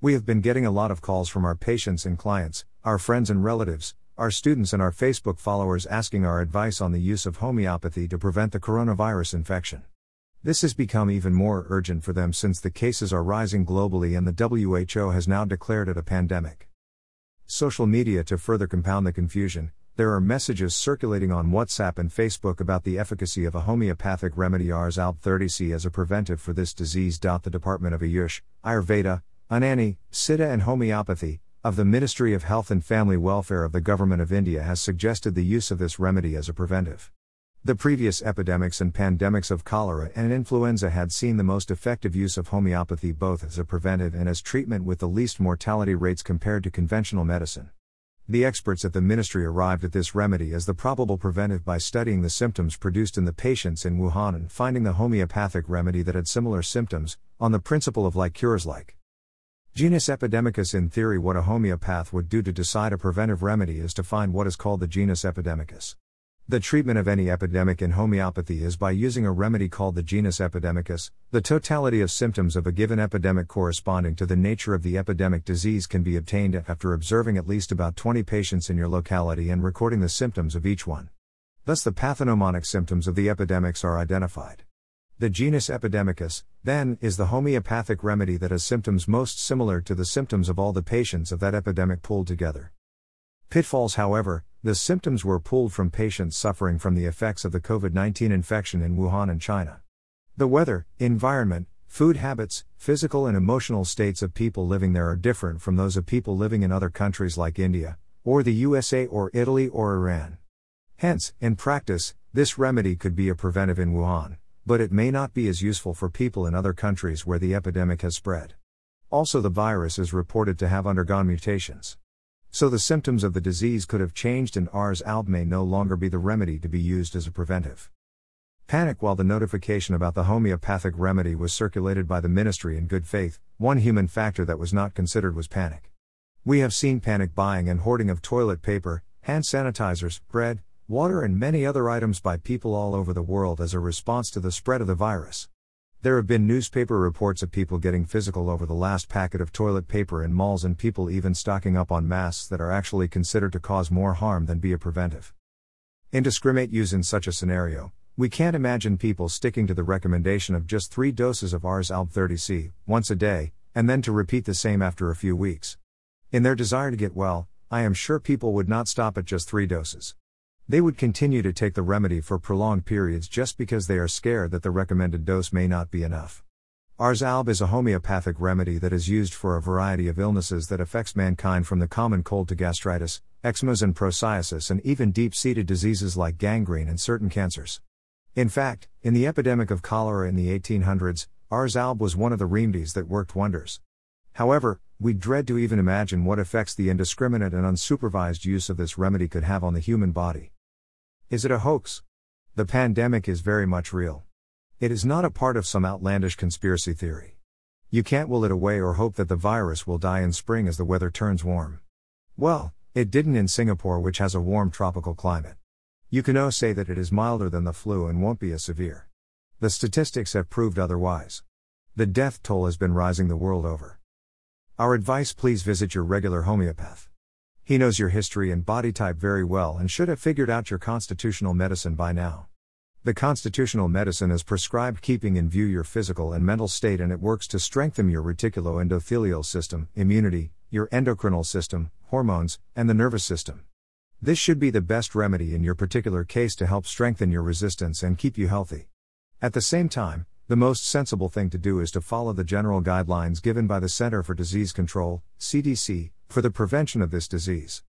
We have been getting a lot of calls from our patients and clients, our friends and relatives, our students, and our Facebook followers asking our advice on the use of homeopathy to prevent the coronavirus infection. This has become even more urgent for them since the cases are rising globally and the WHO has now declared it a pandemic. Social media to further compound the confusion, there are messages circulating on WhatsApp and Facebook about the efficacy of a homeopathic remedy Ars Alb 30C as a preventive for this disease. The Department of Ayush, Ayurveda, Unani, Siddha and Homeopathy, of the Ministry of Health and Family Welfare of the Government of India has suggested the use of this remedy as a preventive. The previous epidemics and pandemics of cholera and influenza had seen the most effective use of homeopathy both as a preventive and as treatment with the least mortality rates compared to conventional medicine. The experts at the ministry arrived at this remedy as the probable preventive by studying the symptoms produced in the patients in Wuhan and finding the homeopathic remedy that had similar symptoms, on the principle of like cures like. Genus epidemicus In theory, what a homeopath would do to decide a preventive remedy is to find what is called the genus epidemicus. The treatment of any epidemic in homeopathy is by using a remedy called the genus epidemicus. The totality of symptoms of a given epidemic corresponding to the nature of the epidemic disease can be obtained after observing at least about 20 patients in your locality and recording the symptoms of each one. Thus, the pathognomonic symptoms of the epidemics are identified. The genus epidemicus, then, is the homeopathic remedy that has symptoms most similar to the symptoms of all the patients of that epidemic pooled together. Pitfalls, however, the symptoms were pulled from patients suffering from the effects of the COVID 19 infection in Wuhan and China. The weather, environment, food habits, physical and emotional states of people living there are different from those of people living in other countries like India, or the USA, or Italy, or Iran. Hence, in practice, this remedy could be a preventive in Wuhan but it may not be as useful for people in other countries where the epidemic has spread. Also, the virus is reported to have undergone mutations. So, the symptoms of the disease could have changed, and Ars Alb may no longer be the remedy to be used as a preventive. Panic While the notification about the homeopathic remedy was circulated by the ministry in good faith, one human factor that was not considered was panic. We have seen panic buying and hoarding of toilet paper, hand sanitizers, bread, water, and many other items by people all over the world as a response to the spread of the virus. There have been newspaper reports of people getting physical over the last packet of toilet paper in malls and people even stocking up on masks that are actually considered to cause more harm than be a preventive. Indiscriminate use in such a scenario, we can't imagine people sticking to the recommendation of just three doses of Ars Alb 30C, once a day, and then to repeat the same after a few weeks. In their desire to get well, I am sure people would not stop at just three doses. They would continue to take the remedy for prolonged periods just because they are scared that the recommended dose may not be enough. Ars Alb is a homeopathic remedy that is used for a variety of illnesses that affects mankind from the common cold to gastritis, eczemas and psoriasis and even deep-seated diseases like gangrene and certain cancers. In fact, in the epidemic of cholera in the 1800s, Ars Alb was one of the remedies that worked wonders. However, we dread to even imagine what effects the indiscriminate and unsupervised use of this remedy could have on the human body. Is it a hoax? The pandemic is very much real. It is not a part of some outlandish conspiracy theory. You can't will it away or hope that the virus will die in spring as the weather turns warm. Well, it didn't in Singapore, which has a warm tropical climate. You can now say that it is milder than the flu and won't be as severe. The statistics have proved otherwise. The death toll has been rising the world over. Our advice please visit your regular homeopath. He knows your history and body type very well and should have figured out your constitutional medicine by now. The constitutional medicine is prescribed keeping in view your physical and mental state and it works to strengthen your reticuloendothelial system, immunity, your endocrinal system, hormones, and the nervous system. This should be the best remedy in your particular case to help strengthen your resistance and keep you healthy. At the same time, the most sensible thing to do is to follow the general guidelines given by the Center for Disease Control, CDC, for the prevention of this disease.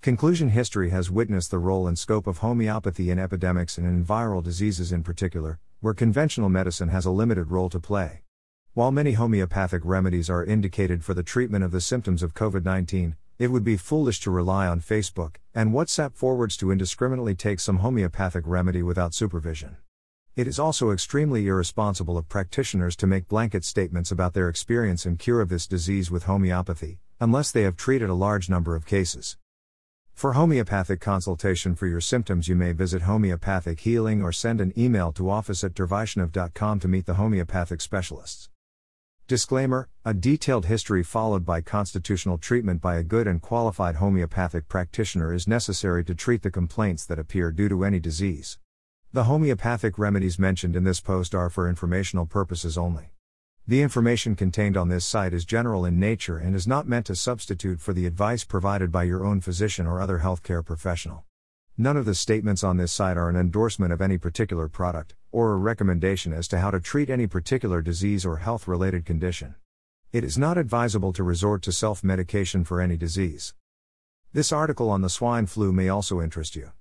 Conclusion History has witnessed the role and scope of homeopathy in epidemics and in viral diseases in particular, where conventional medicine has a limited role to play. While many homeopathic remedies are indicated for the treatment of the symptoms of COVID 19, it would be foolish to rely on Facebook and WhatsApp forwards to indiscriminately take some homeopathic remedy without supervision. It is also extremely irresponsible of practitioners to make blanket statements about their experience and cure of this disease with homeopathy, unless they have treated a large number of cases. For homeopathic consultation for your symptoms, you may visit Homeopathic Healing or send an email to office at dervaishnav.com to meet the homeopathic specialists. Disclaimer A detailed history followed by constitutional treatment by a good and qualified homeopathic practitioner is necessary to treat the complaints that appear due to any disease. The homeopathic remedies mentioned in this post are for informational purposes only. The information contained on this site is general in nature and is not meant to substitute for the advice provided by your own physician or other healthcare professional. None of the statements on this site are an endorsement of any particular product, or a recommendation as to how to treat any particular disease or health related condition. It is not advisable to resort to self medication for any disease. This article on the swine flu may also interest you.